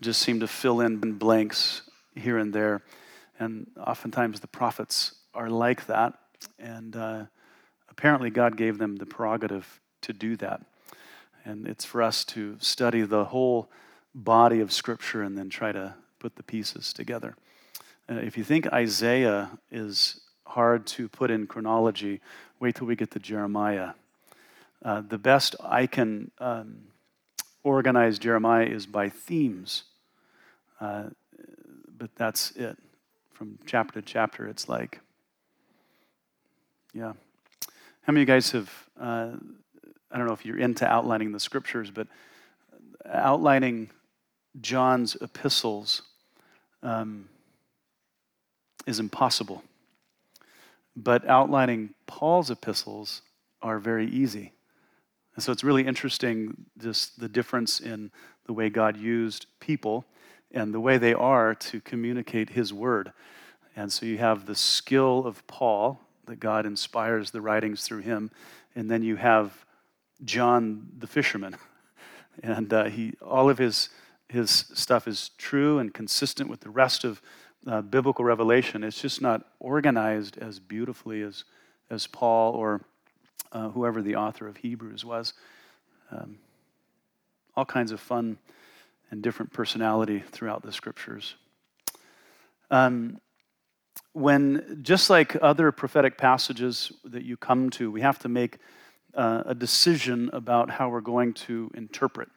just seem to fill in blanks here and there. And oftentimes the prophets are like that. And uh, apparently God gave them the prerogative to do that. And it's for us to study the whole body of Scripture and then try to put the pieces together. Uh, if you think Isaiah is hard to put in chronology, wait till we get to Jeremiah. Uh, the best I can um, organize Jeremiah is by themes, uh, but that's it. From chapter to chapter, it's like, yeah. How many of you guys have, uh, I don't know if you're into outlining the scriptures, but outlining John's epistles um, is impossible. But outlining Paul's epistles are very easy. And so it's really interesting just the difference in the way God used people and the way they are to communicate his word. And so you have the skill of Paul, that God inspires the writings through him, and then you have John the fisherman. And uh, he, all of his, his stuff is true and consistent with the rest of uh, biblical revelation. It's just not organized as beautifully as, as Paul or uh, whoever the author of Hebrews was. Um, all kinds of fun and different personality throughout the scriptures. Um, when, just like other prophetic passages that you come to, we have to make uh, a decision about how we're going to interpret.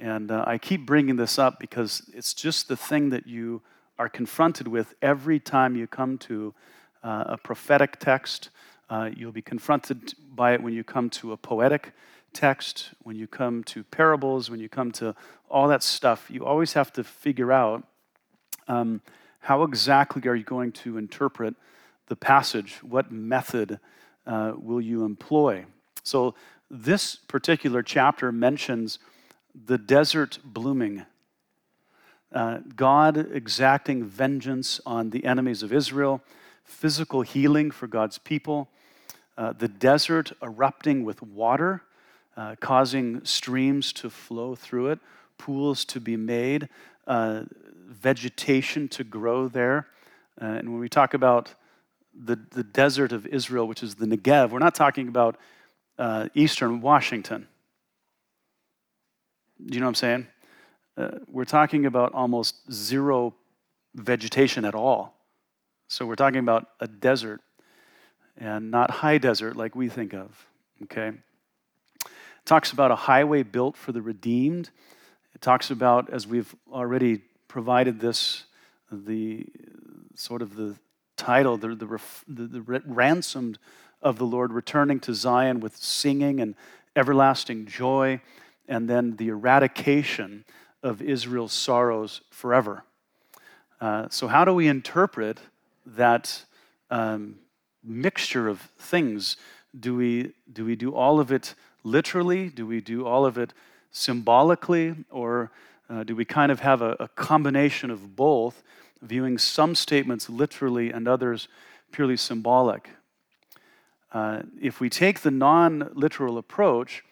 And uh, I keep bringing this up because it's just the thing that you are confronted with every time you come to uh, a prophetic text. Uh, you'll be confronted by it when you come to a poetic text, when you come to parables, when you come to all that stuff. You always have to figure out um, how exactly are you going to interpret the passage? What method uh, will you employ? So, this particular chapter mentions the desert blooming uh, God exacting vengeance on the enemies of Israel, physical healing for God's people, uh, the desert erupting with water, uh, causing streams to flow through it, pools to be made, uh, vegetation to grow there. Uh, and when we talk about the, the desert of Israel, which is the Negev, we're not talking about uh, eastern Washington. Do you know what I'm saying? we're talking about almost zero vegetation at all. So we're talking about a desert and not high desert like we think of. Okay? It talks about a highway built for the redeemed. It talks about, as we've already provided this, the sort of the title, the, the, the, the ransomed of the Lord returning to Zion with singing and everlasting joy, and then the eradication of Israel's sorrows forever. Uh, so, how do we interpret that um, mixture of things? Do we, do we do all of it literally? Do we do all of it symbolically? Or uh, do we kind of have a, a combination of both, viewing some statements literally and others purely symbolic? Uh, if we take the non literal approach,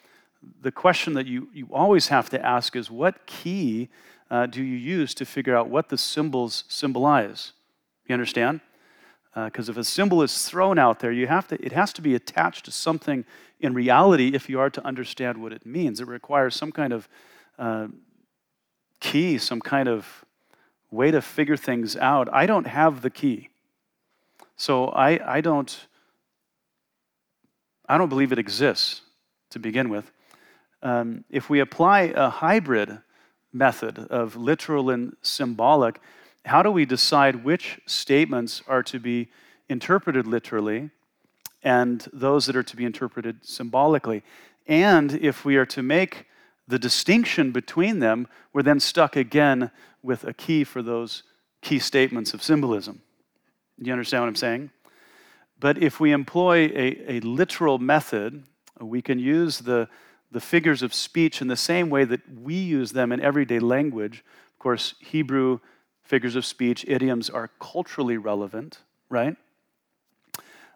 the question that you, you always have to ask is what key uh, do you use to figure out what the symbols symbolize? You understand? Because uh, if a symbol is thrown out there, you have to, it has to be attached to something in reality if you are to understand what it means. It requires some kind of uh, key, some kind of way to figure things out. I don't have the key. So I, I don't I don't believe it exists to begin with um, if we apply a hybrid method of literal and symbolic, how do we decide which statements are to be interpreted literally and those that are to be interpreted symbolically? And if we are to make the distinction between them, we're then stuck again with a key for those key statements of symbolism. Do you understand what I'm saying? But if we employ a, a literal method, we can use the the figures of speech in the same way that we use them in everyday language. Of course, Hebrew figures of speech, idioms are culturally relevant, right?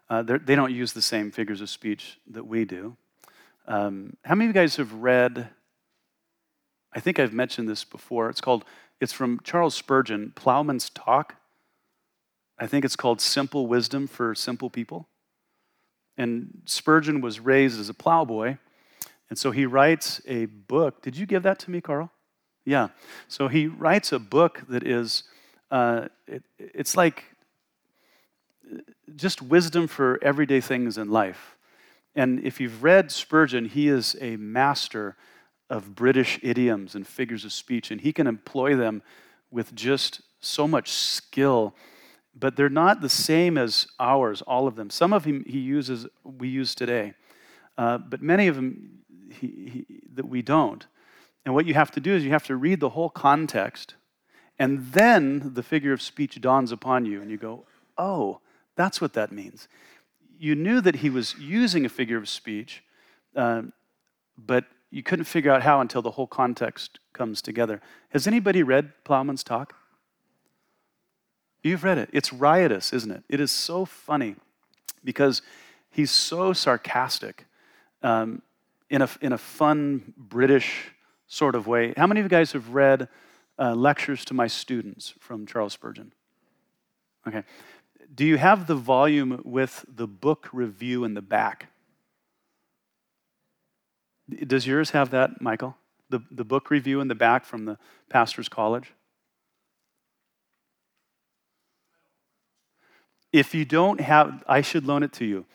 Uh, they don't use the same figures of speech that we do. Um, how many of you guys have read I think I've mentioned this before. It's called, it's from Charles Spurgeon, Plowman's Talk. I think it's called Simple Wisdom for Simple People. And Spurgeon was raised as a plowboy. And so he writes a book. Did you give that to me, Carl? Yeah. So he writes a book that is, uh, it, it's like just wisdom for everyday things in life. And if you've read Spurgeon, he is a master of British idioms and figures of speech, and he can employ them with just so much skill. But they're not the same as ours, all of them. Some of them he uses, we use today, uh, but many of them he, he, that we don't. And what you have to do is you have to read the whole context, and then the figure of speech dawns upon you, and you go, oh, that's what that means. You knew that he was using a figure of speech, uh, but you couldn't figure out how until the whole context comes together. Has anybody read Plowman's Talk? You've read it. It's riotous, isn't it? It is so funny because he's so sarcastic um, in, a, in a fun British sort of way. How many of you guys have read uh, lectures to my students from Charles Spurgeon? Okay. Do you have the volume with the book review in the back? Does yours have that, Michael? The, the book review in the back from the pastor's college? If you don't have, I should loan it to you.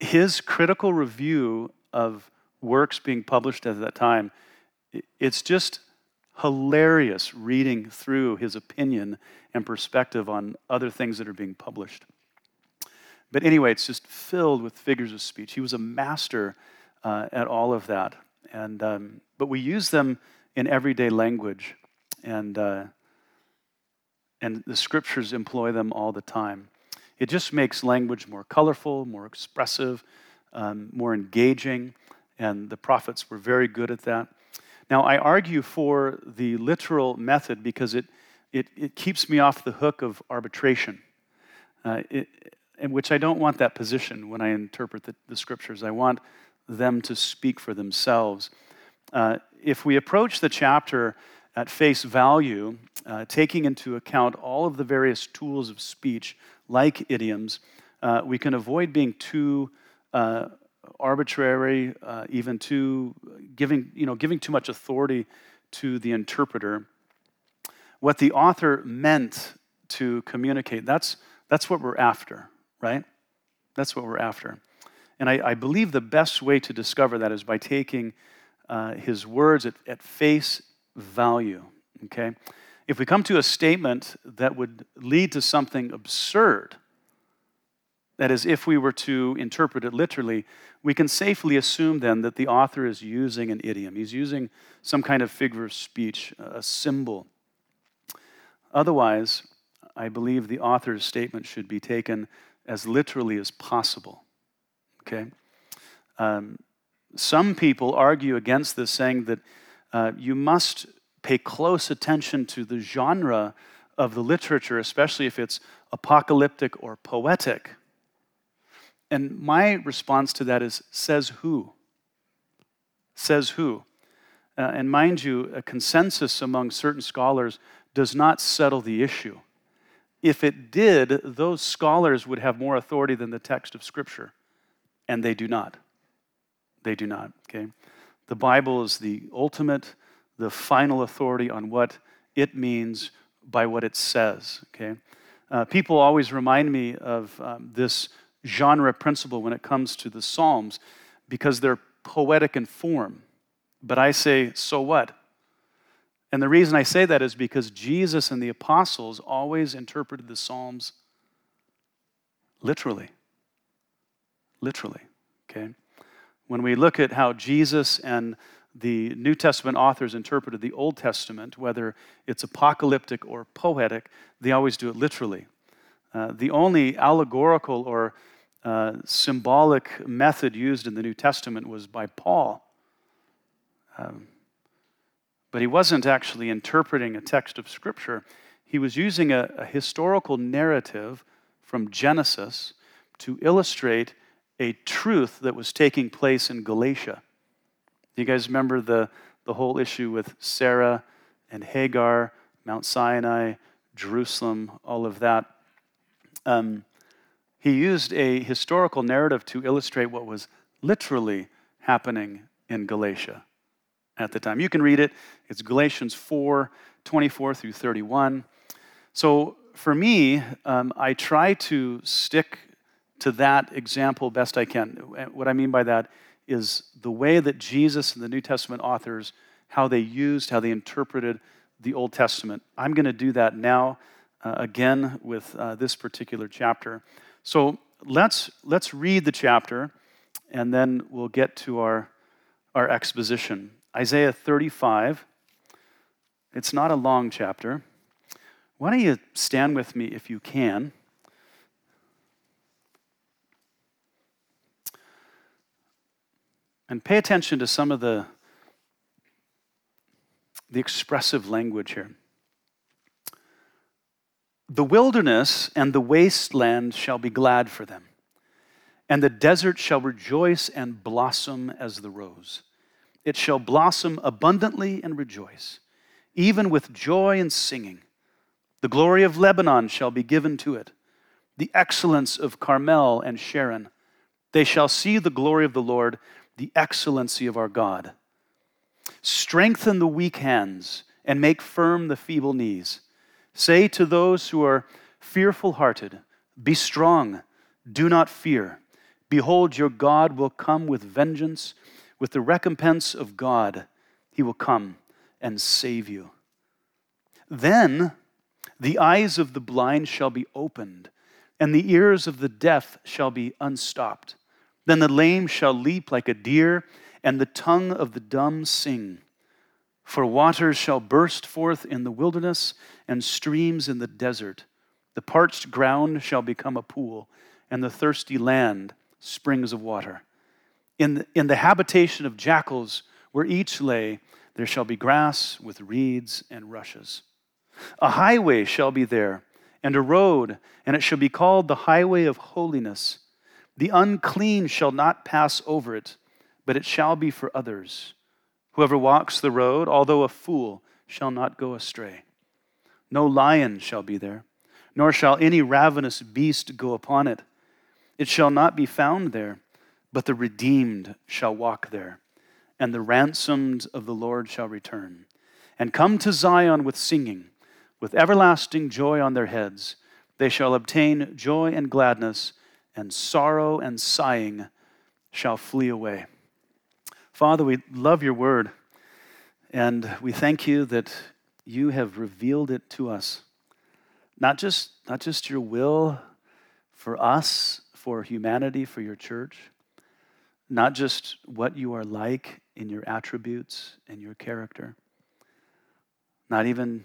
His critical review of works being published at that time, it's just hilarious reading through his opinion and perspective on other things that are being published. But anyway, it's just filled with figures of speech. He was a master uh, at all of that. And, um, but we use them in everyday language, and, uh, and the scriptures employ them all the time. It just makes language more colorful, more expressive, um, more engaging, and the prophets were very good at that. Now, I argue for the literal method because it, it, it keeps me off the hook of arbitration, uh, it, in which I don't want that position when I interpret the, the scriptures. I want them to speak for themselves. Uh, if we approach the chapter at face value, uh, taking into account all of the various tools of speech, like idioms, uh, we can avoid being too uh, arbitrary, uh, even too giving, you know, giving too much authority to the interpreter. What the author meant to communicate, that's, that's what we're after, right? That's what we're after. And I, I believe the best way to discover that is by taking uh, his words at, at face value, okay? If we come to a statement that would lead to something absurd, that is, if we were to interpret it literally, we can safely assume then that the author is using an idiom. He's using some kind of figure of speech, a symbol. Otherwise, I believe the author's statement should be taken as literally as possible. Okay? Um, some people argue against this, saying that uh, you must pay close attention to the genre of the literature, especially if it's apocalyptic or poetic. And my response to that is says who? Says who? Uh, and mind you, a consensus among certain scholars does not settle the issue. If it did, those scholars would have more authority than the text of Scripture. And they do not. They do not, okay? The Bible is the ultimate, the final authority on what it means by what it says, okay? Uh, people always remind me of um, this genre principle when it comes to the Psalms because they're poetic in form. But I say, so what? And the reason I say that is because Jesus and the apostles always interpreted the Psalms literally literally. Okay? When we look at how Jesus and the New Testament authors interpreted the Old Testament, whether it's apocalyptic or poetic, they always do it literally. Uh, the only allegorical or uh, symbolic method used in the New Testament was by Paul. Um, but he wasn't actually interpreting a text of Scripture. He was using a, a historical narrative from Genesis to illustrate a truth that was taking place in Galatia. You guys remember the, the whole issue with Sarah and Hagar, Mount Sinai, Jerusalem, all of that. Um, he used a historical narrative to illustrate what was literally happening in Galatia at the time. You can read it. It's Galatians 4 24 through 31. So for me, um, I try to stick to that example best I can. What I mean by that is the way that Jesus and the New Testament authors, how they used, how they interpreted the Old Testament. I'm going to do that now uh, again with uh, this particular chapter. So let's, let's read the chapter and then we'll get to our, our exposition. Isaiah 35. It's not a long chapter. Why don't you stand with me if you can? And pay attention to some of the, the expressive language here. The wilderness and the wasteland shall be glad for them, and the desert shall rejoice and blossom as the rose. It shall blossom abundantly and rejoice, even with joy and singing. The glory of Lebanon shall be given to it, the excellence of Carmel and Sharon. They shall see the glory of the Lord, the excellency of our God. Strengthen the weak hands and make firm the feeble knees. Say to those who are fearful hearted, Be strong, do not fear. Behold, your God will come with vengeance with the recompense of God, he will come and save you. Then the eyes of the blind shall be opened, and the ears of the deaf shall be unstopped. Then the lame shall leap like a deer, and the tongue of the dumb sing. For waters shall burst forth in the wilderness, and streams in the desert. The parched ground shall become a pool, and the thirsty land springs of water. In the, in the habitation of jackals, where each lay, there shall be grass with reeds and rushes. A highway shall be there, and a road, and it shall be called the highway of holiness. The unclean shall not pass over it, but it shall be for others. Whoever walks the road, although a fool, shall not go astray. No lion shall be there, nor shall any ravenous beast go upon it. It shall not be found there but the redeemed shall walk there, and the ransomed of the Lord shall return, and come to Zion with singing, with everlasting joy on their heads. They shall obtain joy and gladness, and sorrow and sighing shall flee away. Father, we love your word, and we thank you that you have revealed it to us. Not just, not just your will for us, for humanity, for your church, not just what you are like in your attributes and your character, not even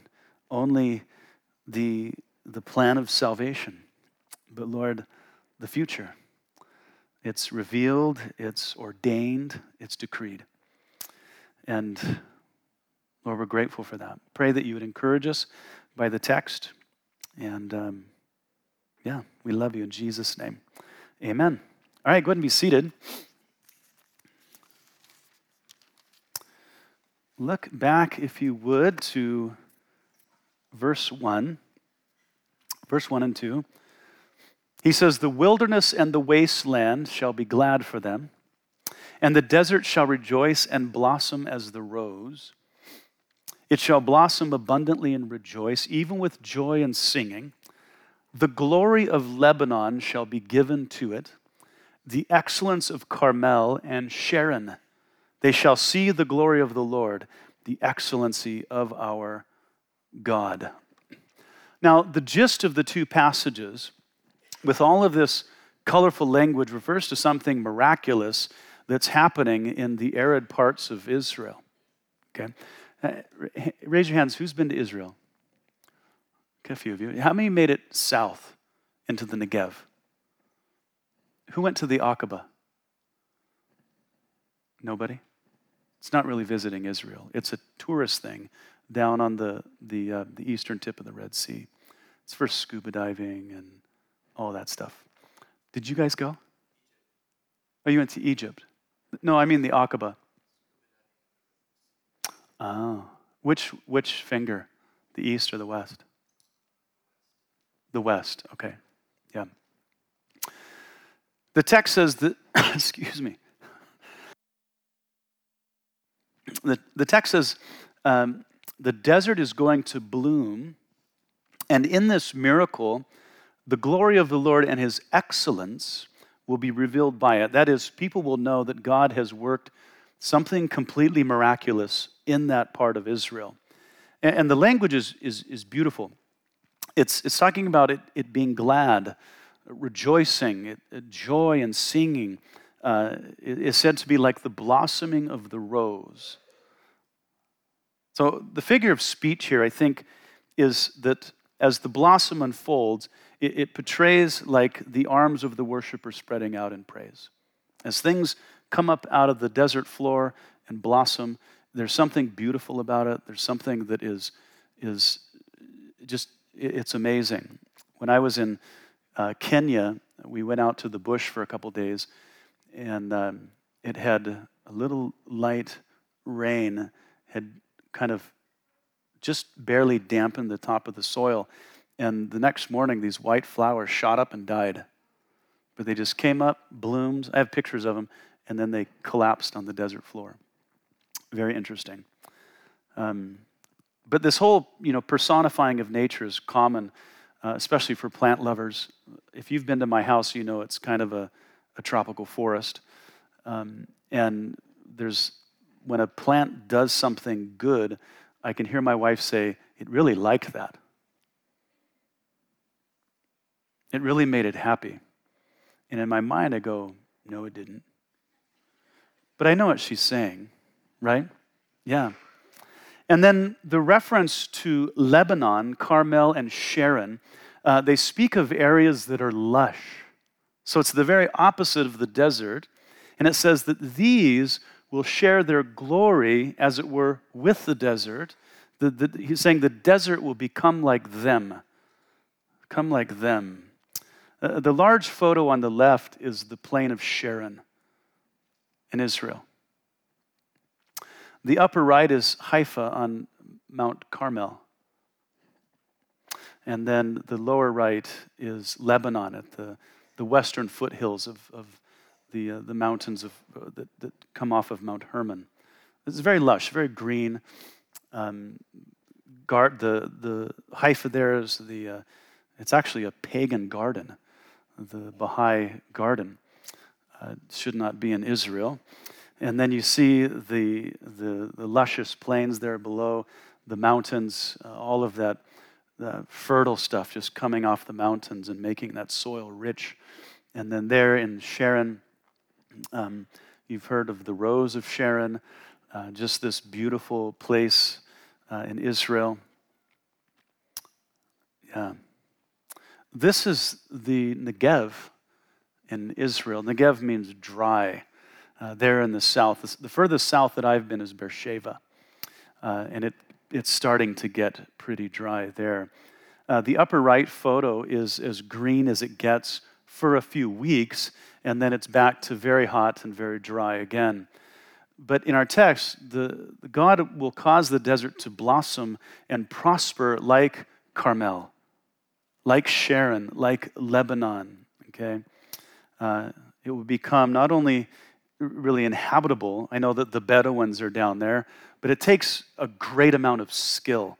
only the, the plan of salvation, but Lord, the future. It's revealed, it's ordained, it's decreed. And Lord, we're grateful for that. Pray that you would encourage us by the text. And um, yeah, we love you in Jesus' name. Amen. All right, go ahead and be seated. Look back, if you would, to verse 1. Verse 1 and 2. He says, The wilderness and the wasteland shall be glad for them, and the desert shall rejoice and blossom as the rose. It shall blossom abundantly and rejoice, even with joy and singing. The glory of Lebanon shall be given to it, the excellence of Carmel and Sharon they shall see the glory of the Lord, the excellency of our God. Now, the gist of the two passages, with all of this colorful language, refers to something miraculous that's happening in the arid parts of Israel. Okay? Uh, raise your hands. Who's been to Israel? Okay, a few of you. How many made it south into the Negev? Who went to the Aqaba? Nobody? It's not really visiting Israel. It's a tourist thing down on the, the, uh, the eastern tip of the Red Sea. It's for scuba diving and all that stuff. Did you guys go? Oh, you went to Egypt? No, I mean the Aqaba. Oh. Which, which finger? The east or the west? The west, okay. Yeah. The text says that, excuse me. The, the text says um, the desert is going to bloom, and in this miracle, the glory of the Lord and his excellence will be revealed by it. That is, people will know that God has worked something completely miraculous in that part of Israel. And, and the language is, is, is, beautiful. It's, it's talking about it, it being glad, rejoicing, it, it, joy and singing. Uh, it is said to be like the blossoming of the rose. So, the figure of speech here, I think, is that as the blossom unfolds, it, it portrays like the arms of the worshiper spreading out in praise. As things come up out of the desert floor and blossom, there's something beautiful about it. There's something that is, is just, it's amazing. When I was in uh, Kenya, we went out to the bush for a couple days, and um, it had a little light rain, had kind of just barely dampened the top of the soil. And the next morning, these white flowers shot up and died. But they just came up, bloomed. I have pictures of them, and then they collapsed on the desert floor. Very interesting. Um, but this whole, you know, personifying of nature is common, uh, especially for plant lovers. If you've been to my house, you know it's kind of a, a tropical forest. Um, and there's, when a plant does something good, I can hear my wife say, it really liked that. It really made it happy. And in my mind, I go, no, it didn't. But I know what she's saying, right? Yeah. And then the reference to Lebanon, Carmel, and Sharon, uh, they speak of areas that are lush. So it's the very opposite of the desert. And it says that these will share their glory, as it were, with the desert. The, the, he's saying the desert will become like them. Come like them. Uh, the large photo on the left is the plain of Sharon in Israel. The upper right is Haifa on Mount Carmel. And then the lower right is Lebanon at the, the western foothills of, of the, uh, the mountains of, uh, that, that come off of Mount Hermon. It's very lush, very green. Um, guard, the, the Haifa there is the, uh, it's actually a pagan garden the Baha'i garden. Uh, should not be in Israel. And then you see the, the, the luscious plains there below, the mountains, uh, all of that fertile stuff just coming off the mountains and making that soil rich. And then there in Sharon, um, you've heard of the Rose of Sharon, uh, just this beautiful place uh, in Israel. Yeah. This is the Negev in Israel. Negev means dry. Uh, there in the south, the furthest south that I've been is Beersheba, uh, and it, it's starting to get pretty dry there. Uh, the upper right photo is as green as it gets for a few weeks, and then it's back to very hot and very dry again. But in our text, the, God will cause the desert to blossom and prosper like Carmel like Sharon, like Lebanon, okay? Uh, it will become not only really inhabitable, I know that the Bedouins are down there, but it takes a great amount of skill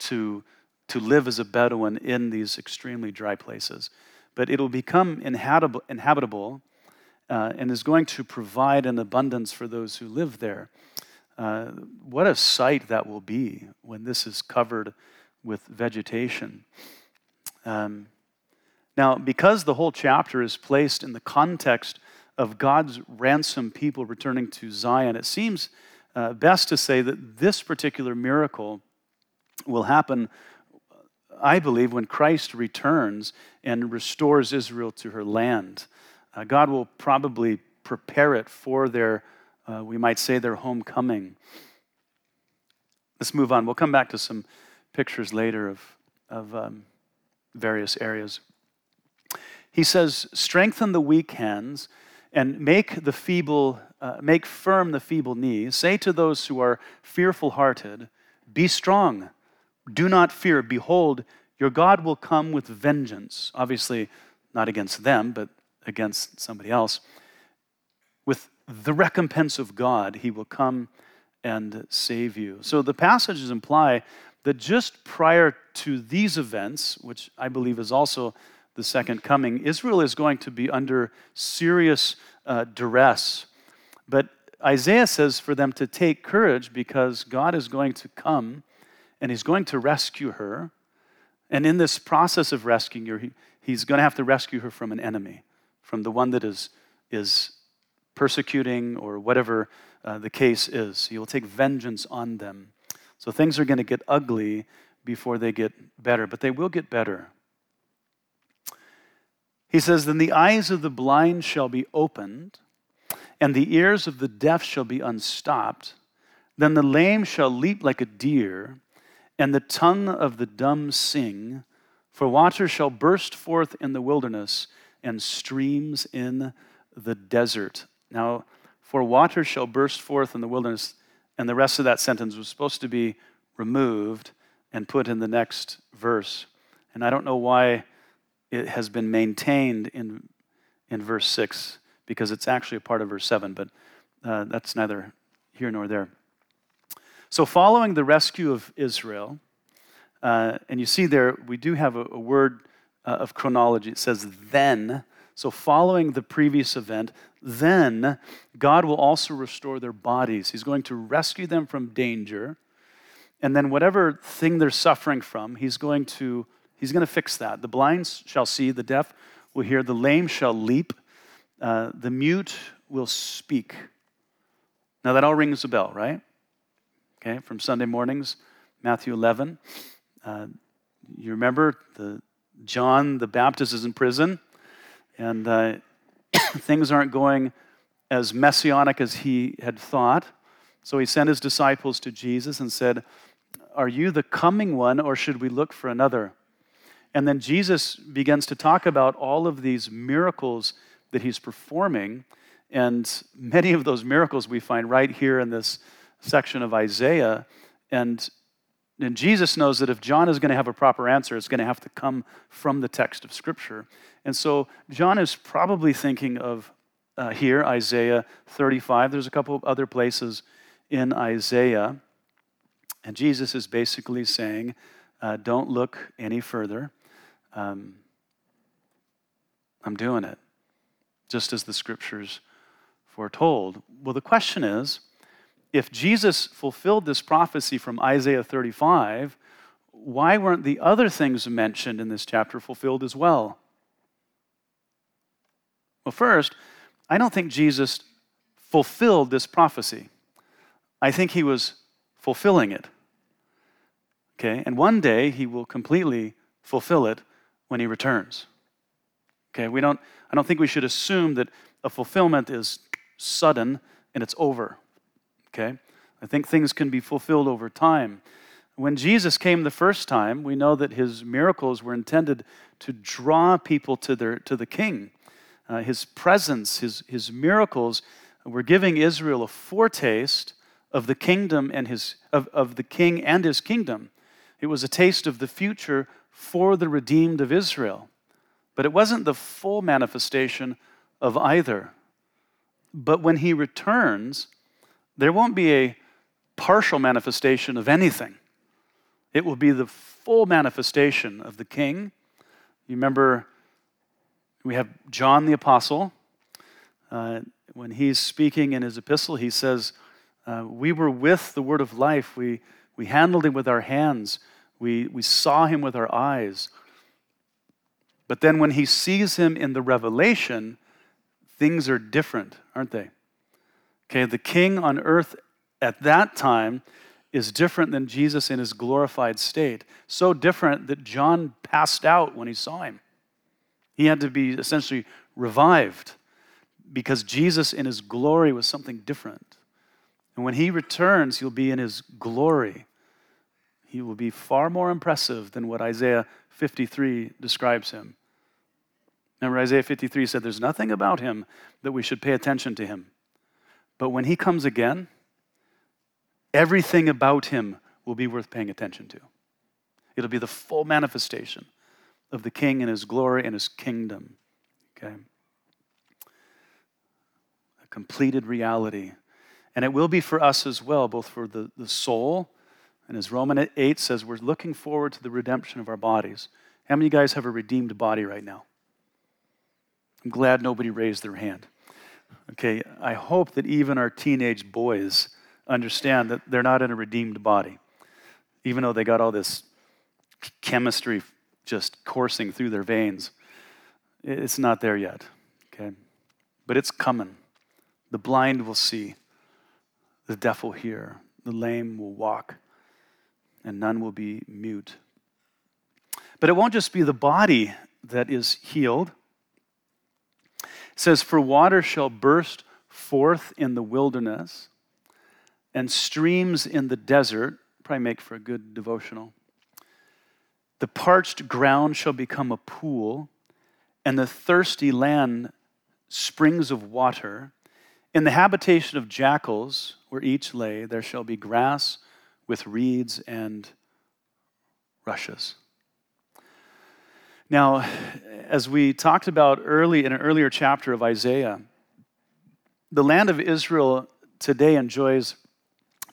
to, to live as a Bedouin in these extremely dry places. But it'll become inhabitable, inhabitable uh, and is going to provide an abundance for those who live there. Uh, what a sight that will be when this is covered with vegetation. Um, now, because the whole chapter is placed in the context of God's ransom people returning to Zion, it seems uh, best to say that this particular miracle will happen, I believe, when Christ returns and restores Israel to her land. Uh, God will probably prepare it for their, uh, we might say, their homecoming. Let's move on. We'll come back to some pictures later of, of um, various areas. He says, Strengthen the weak hands and make the feeble, uh, make firm the feeble knees. Say to those who are fearful hearted, Be strong, do not fear. Behold, your God will come with vengeance. Obviously, not against them, but against somebody else. With the recompense of God, he will come and save you. So the passages imply that just prior to these events, which I believe is also the second coming, Israel is going to be under serious uh, duress. But Isaiah says for them to take courage because God is going to come and he's going to rescue her. And in this process of rescuing her, he, he's going to have to rescue her from an enemy, from the one that is, is persecuting or whatever uh, the case is. He will take vengeance on them. So things are going to get ugly before they get better, but they will get better. He says, Then the eyes of the blind shall be opened, and the ears of the deaf shall be unstopped. Then the lame shall leap like a deer, and the tongue of the dumb sing. For water shall burst forth in the wilderness, and streams in the desert. Now, for water shall burst forth in the wilderness, and the rest of that sentence was supposed to be removed and put in the next verse. And I don't know why it has been maintained in, in verse 6, because it's actually a part of verse 7, but uh, that's neither here nor there. So, following the rescue of Israel, uh, and you see there, we do have a, a word uh, of chronology. It says then. So, following the previous event, then God will also restore their bodies. He's going to rescue them from danger. And then, whatever thing they're suffering from, He's going to, he's going to fix that. The blind shall see, the deaf will hear, the lame shall leap, uh, the mute will speak. Now, that all rings a bell, right? Okay, from Sunday mornings, Matthew 11. Uh, you remember the John the Baptist is in prison, and uh, things aren't going as messianic as he had thought. So he sent his disciples to Jesus and said, Are you the coming one, or should we look for another? And then Jesus begins to talk about all of these miracles that he's performing. And many of those miracles we find right here in this section of Isaiah. And and Jesus knows that if John is going to have a proper answer, it's going to have to come from the text of Scripture. And so John is probably thinking of uh, here, Isaiah 35. There's a couple of other places in Isaiah. And Jesus is basically saying, uh, don't look any further. Um, I'm doing it, just as the Scriptures foretold. Well, the question is, if Jesus fulfilled this prophecy from Isaiah 35, why weren't the other things mentioned in this chapter fulfilled as well? Well, first, I don't think Jesus fulfilled this prophecy. I think he was fulfilling it. Okay? And one day he will completely fulfill it when he returns. Okay? We don't I don't think we should assume that a fulfillment is sudden and it's over okay? I think things can be fulfilled over time. When Jesus came the first time, we know that his miracles were intended to draw people to, their, to the king. Uh, his presence, his, his miracles were giving Israel a foretaste of the kingdom and his, of, of the king and his kingdom. It was a taste of the future for the redeemed of Israel. But it wasn't the full manifestation of either. But when he returns, there won't be a partial manifestation of anything. It will be the full manifestation of the king. You remember, we have John the Apostle. Uh, when he's speaking in his epistle, he says, uh, We were with the word of life. We, we handled him with our hands. We, we saw him with our eyes. But then when he sees him in the revelation, things are different, aren't they? Okay, the king on earth at that time is different than Jesus in his glorified state. So different that John passed out when he saw him. He had to be essentially revived because Jesus in his glory was something different. And when he returns, he'll be in his glory. He will be far more impressive than what Isaiah 53 describes him. Remember, Isaiah 53 said, There's nothing about him that we should pay attention to him. But when he comes again, everything about him will be worth paying attention to. It'll be the full manifestation of the king and his glory and his kingdom. Okay? A completed reality. And it will be for us as well, both for the, the soul, and as Romans 8 says, we're looking forward to the redemption of our bodies. How many of you guys have a redeemed body right now? I'm glad nobody raised their hand. Okay, I hope that even our teenage boys understand that they're not in a redeemed body, even though they got all this chemistry just coursing through their veins. It's not there yet, okay? But it's coming. The blind will see, the deaf will hear, the lame will walk, and none will be mute. But it won't just be the body that is healed. Says, For water shall burst forth in the wilderness, and streams in the desert. Probably make for a good devotional. The parched ground shall become a pool, and the thirsty land springs of water. In the habitation of jackals, where each lay, there shall be grass with reeds and rushes. Now, as we talked about early in an earlier chapter of Isaiah, the land of Israel today enjoys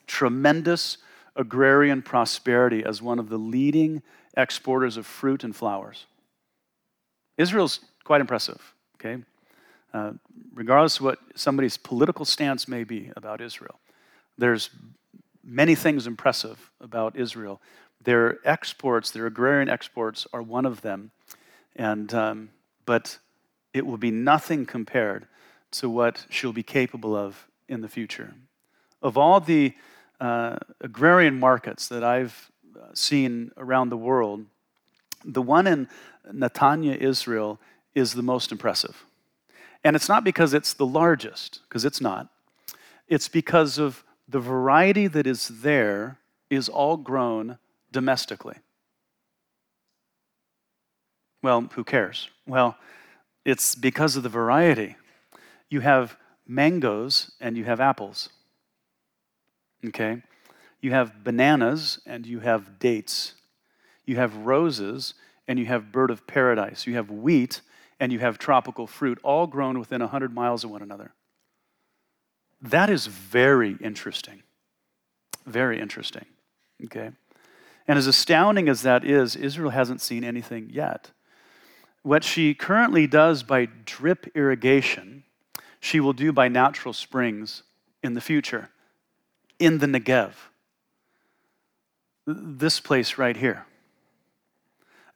tremendous agrarian prosperity as one of the leading exporters of fruit and flowers. Israel's quite impressive, okay? Uh, regardless of what somebody's political stance may be about Israel, there's many things impressive about Israel. Their exports, their agrarian exports, are one of them. And, um, but it will be nothing compared to what she'll be capable of in the future. Of all the uh, agrarian markets that I've uh, seen around the world, the one in Netanya, Israel, is the most impressive. And it's not because it's the largest, because it's not. It's because of the variety that is there is all grown domestically. Well, who cares? Well, it's because of the variety. You have mangoes and you have apples. Okay? You have bananas and you have dates. You have roses and you have bird of paradise. You have wheat and you have tropical fruit, all grown within 100 miles of one another. That is very interesting. Very interesting. Okay? And as astounding as that is, Israel hasn't seen anything yet. What she currently does by drip irrigation, she will do by natural springs in the future, in the Negev. This place right here.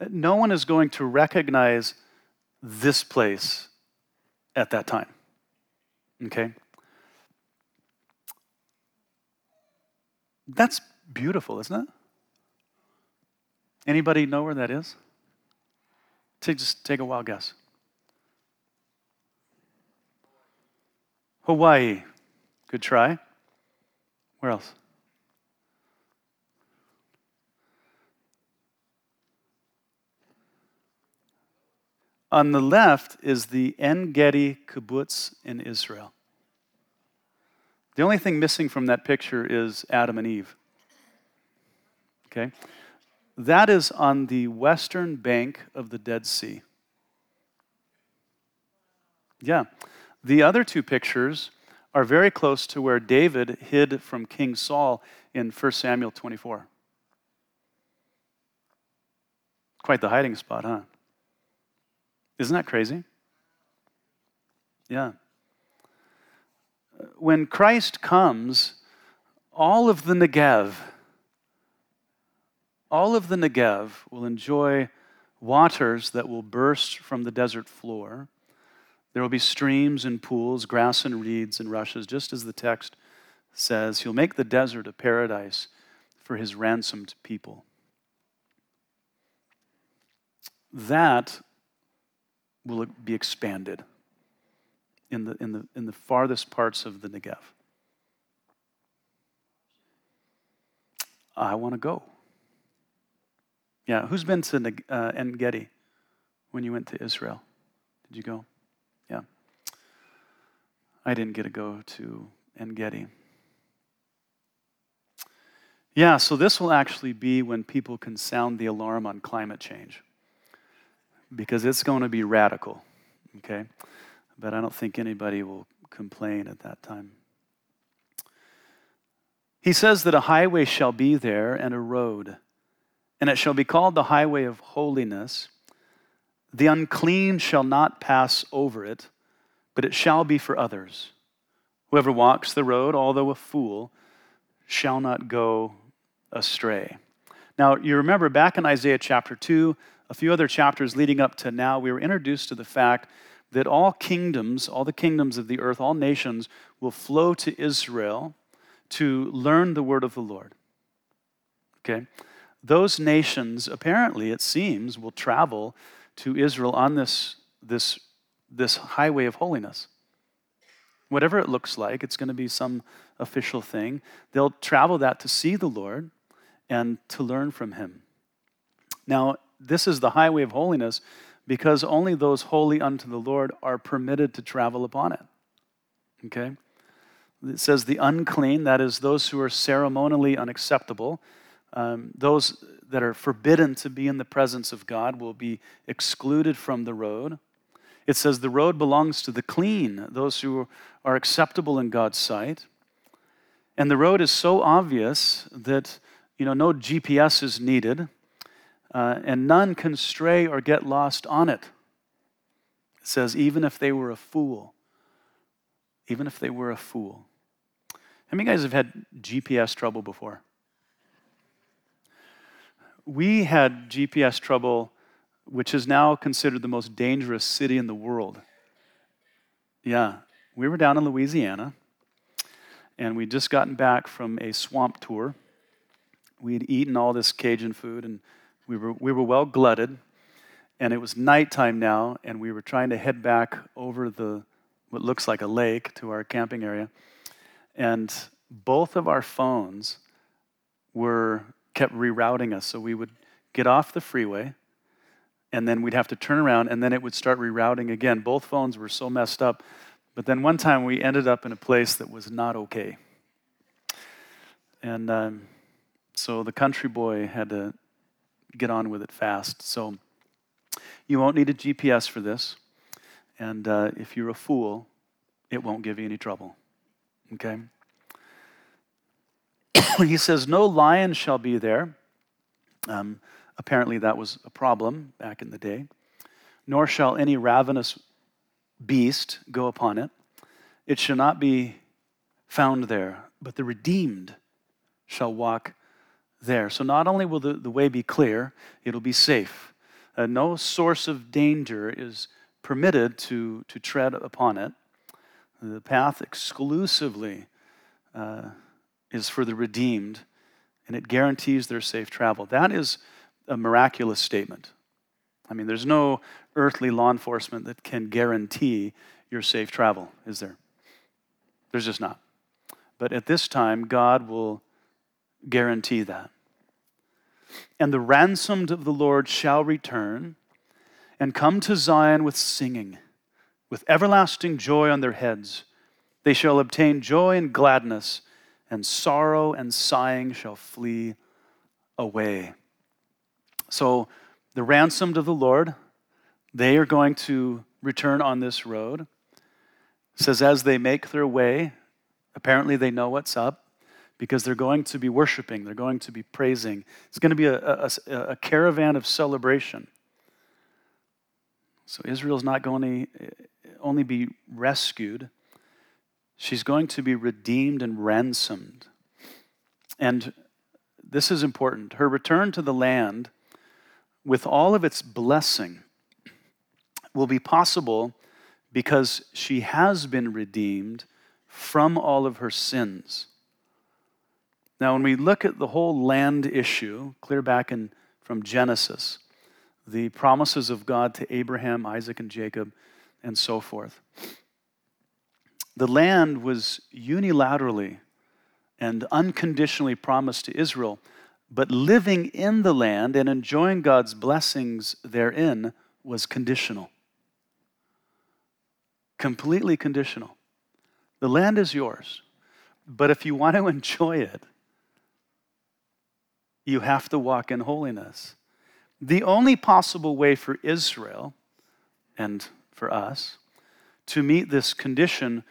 No one is going to recognize this place at that time. Okay? That's beautiful, isn't it? Anybody know where that is? Take, just take a wild guess. Hawaii. Good try. Where else? On the left is the En Gedi kibbutz in Israel. The only thing missing from that picture is Adam and Eve. Okay? That is on the western bank of the Dead Sea. Yeah. The other two pictures are very close to where David hid from King Saul in 1 Samuel 24. Quite the hiding spot, huh? Isn't that crazy? Yeah when Christ comes, all of the Negev, all of the Negev will enjoy waters that will burst from the desert floor. There will be streams and pools, grass and reeds and rushes, just as the text says. He'll make the desert a paradise for his ransomed people. That will be expanded in the, in the, in the farthest parts of the Negev. I want to go. Yeah, who's been to uh, En Gedi when you went to Israel? Did you go? Yeah. I didn't get to go to Engedi. Yeah, so this will actually be when people can sound the alarm on climate change because it's going to be radical, okay? But I don't think anybody will complain at that time. He says that a highway shall be there and a road, and it shall be called the highway of holiness. The unclean shall not pass over it, but it shall be for others. Whoever walks the road, although a fool, shall not go astray. Now, you remember back in Isaiah chapter 2, a few other chapters leading up to now, we were introduced to the fact that all kingdoms, all the kingdoms of the earth, all nations will flow to Israel to learn the word of the Lord. Okay? Those nations, apparently, it seems, will travel to Israel on this, this, this highway of holiness. Whatever it looks like, it's going to be some official thing. They'll travel that to see the Lord and to learn from him. Now, this is the highway of holiness because only those holy unto the Lord are permitted to travel upon it. Okay? It says the unclean, that is, those who are ceremonially unacceptable, um, those that are forbidden to be in the presence of God will be excluded from the road. It says the road belongs to the clean, those who are acceptable in God's sight. And the road is so obvious that you know no GPS is needed, uh, and none can stray or get lost on it. It says even if they were a fool, even if they were a fool. How many guys have had GPS trouble before? We had GPS trouble, which is now considered the most dangerous city in the world. Yeah, we were down in Louisiana, and we'd just gotten back from a swamp tour. We had eaten all this Cajun food, and we were, we were well glutted. And it was nighttime now, and we were trying to head back over the what looks like a lake to our camping area. And both of our phones were kept rerouting us. So we would get off the freeway, and then we'd have to turn around, and then it would start rerouting again. Both phones were so messed up. But then one time we ended up in a place that was not okay. And um, so the country boy had to get on with it fast. So you won't need a GPS for this. And uh, if you're a fool, it won't give you any trouble. Okay? he says, No lion shall be there. Um, apparently, that was a problem back in the day. Nor shall any ravenous beast go upon it. It shall not be found there, but the redeemed shall walk there. So, not only will the, the way be clear, it'll be safe. Uh, no source of danger is permitted to, to tread upon it. The path exclusively uh, is for the redeemed, and it guarantees their safe travel. That is a miraculous statement. I mean, there's no earthly law enforcement that can guarantee your safe travel, is there? There's just not. But at this time, God will guarantee that. And the ransomed of the Lord shall return and come to Zion with singing, with everlasting joy on their heads. They shall obtain joy and gladness, and sorrow and sighing shall flee away. So, the ransomed of the Lord, they are going to return on this road. It says, as they make their way, apparently they know what's up because they're going to be worshiping, they're going to be praising. It's going to be a, a, a caravan of celebration. So Israel's not going to only be rescued, she's going to be redeemed and ransomed. And this is important. Her return to the land, with all of its blessing, will be possible because she has been redeemed from all of her sins. Now, when we look at the whole land issue, clear back in, from Genesis, the promises of God to Abraham, Isaac, and Jacob, and so forth. The land was unilaterally and unconditionally promised to Israel, but living in the land and enjoying God's blessings therein was conditional. completely conditional. The land is yours, but if you want to enjoy it, you have to walk in holiness. The only possible way for Israel and for us to meet this condition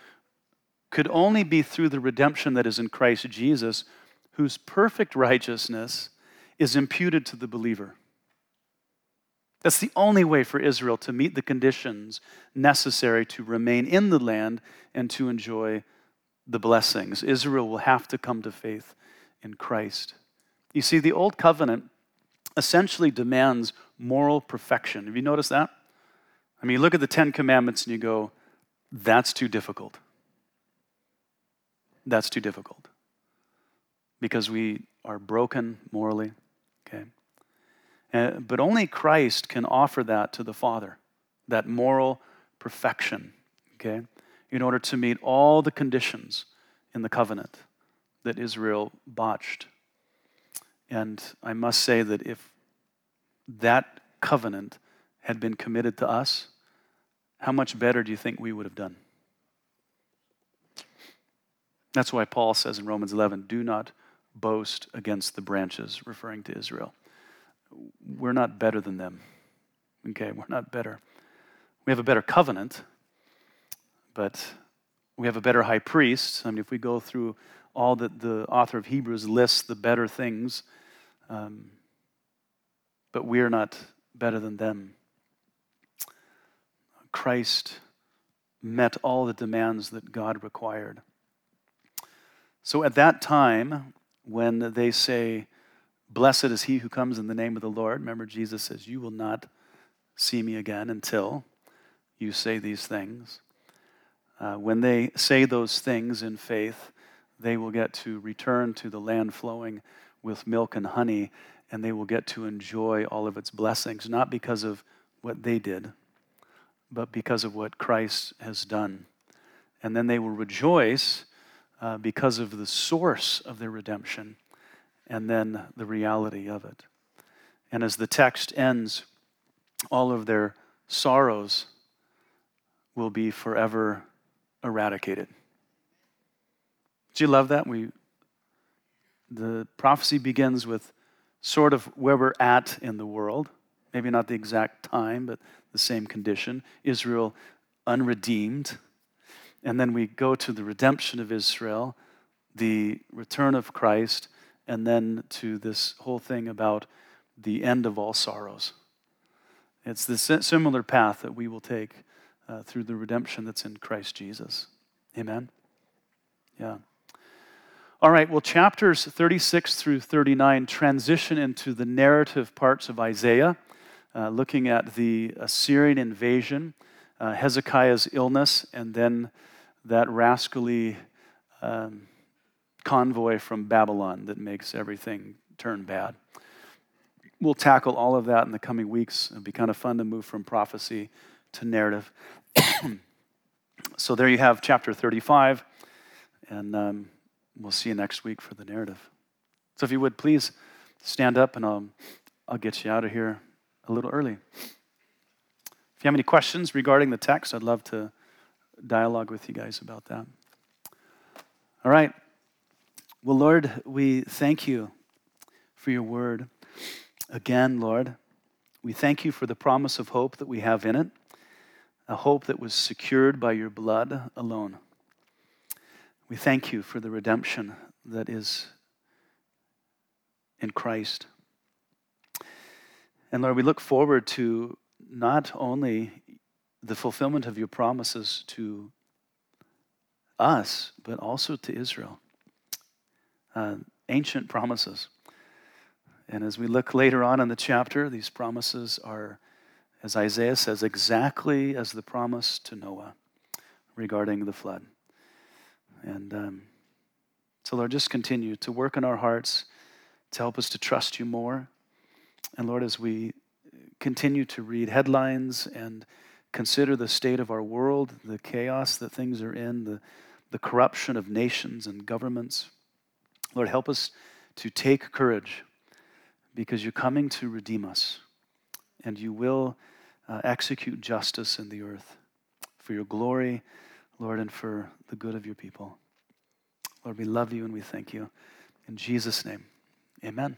could only be through the redemption that is in Christ Jesus, whose perfect righteousness is imputed to the believer. That's the only way for Israel to meet the conditions necessary to remain in the land and to enjoy the blessings. Israel will have to come to faith in Christ. You see, the Old Covenant essentially demands moral perfection. Have you noticed that? I mean, you look at the Ten Commandments and you go, that's too difficult. That's too difficult. Because we are broken morally, okay? Uh, but only Christ can offer that to the Father, that moral perfection, okay, in order to meet all the conditions in the covenant that Israel botched. And I must say that if that covenant had been committed to us, how much better do you think we would have done? That's why Paul says in Romans 11, do not boast against the branches, referring to Israel we're not better than them. Okay, we're not better. We have a better covenant, but we have a better high priest. I mean, if we go through all that the author of Hebrews lists the better things, um, but we're not better than them. Christ met all the demands that God required. So at that time, when they say, Blessed is he who comes in the name of the Lord. Remember, Jesus says, You will not see me again until you say these things. Uh, when they say those things in faith, they will get to return to the land flowing with milk and honey, and they will get to enjoy all of its blessings, not because of what they did, but because of what Christ has done. And then they will rejoice uh, because of the source of their redemption and then the reality of it. And as the text ends, all of their sorrows will be forever eradicated. Do you love that? We, the prophecy begins with sort of where we're at in the world, maybe not the exact time, but the same condition. Israel unredeemed. And then we go to the redemption of Israel, the return of Christ, and then to this whole thing about the end of all sorrows. It's the similar path that we will take uh, through the redemption that's in Christ Jesus. Amen? Yeah. All right, well, chapters 36 through 39 transition into the narrative parts of Isaiah, uh, looking at the Assyrian invasion, uh, Hezekiah's illness, and then that rascally um, convoy from Babylon that makes everything turn bad. We'll tackle all of that in the coming weeks. It'll be kind of fun to move from prophecy to narrative. so there you have chapter 35, and um, we'll see you next week for the narrative. So if you would please stand up, and I'll, I'll get you out of here a little early. If you have any questions regarding the text, I'd love to dialogue with you guys about that. All right. Well, Lord, we thank you for your word. Again, Lord, we thank you for the promise of hope that we have in it, a hope that was secured by your blood alone. We thank you for the redemption that is in Christ. And Lord, we look forward to not only the fulfillment of your promises to us, but also to Israel uh, ancient promises. And as we look later on in the chapter, these promises are, as Isaiah says, exactly as the promise to Noah regarding the flood. And um, so, Lord, just continue to work in our hearts to help us to trust you more. And Lord, as we continue to read headlines and consider the state of our world, the chaos that things are in, the, the corruption of nations and governments, Lord, help us to take courage because you're coming to redeem us and you will uh, execute justice in the earth for your glory, Lord, and for the good of your people. Lord, we love you and we thank you. In Jesus' name, amen.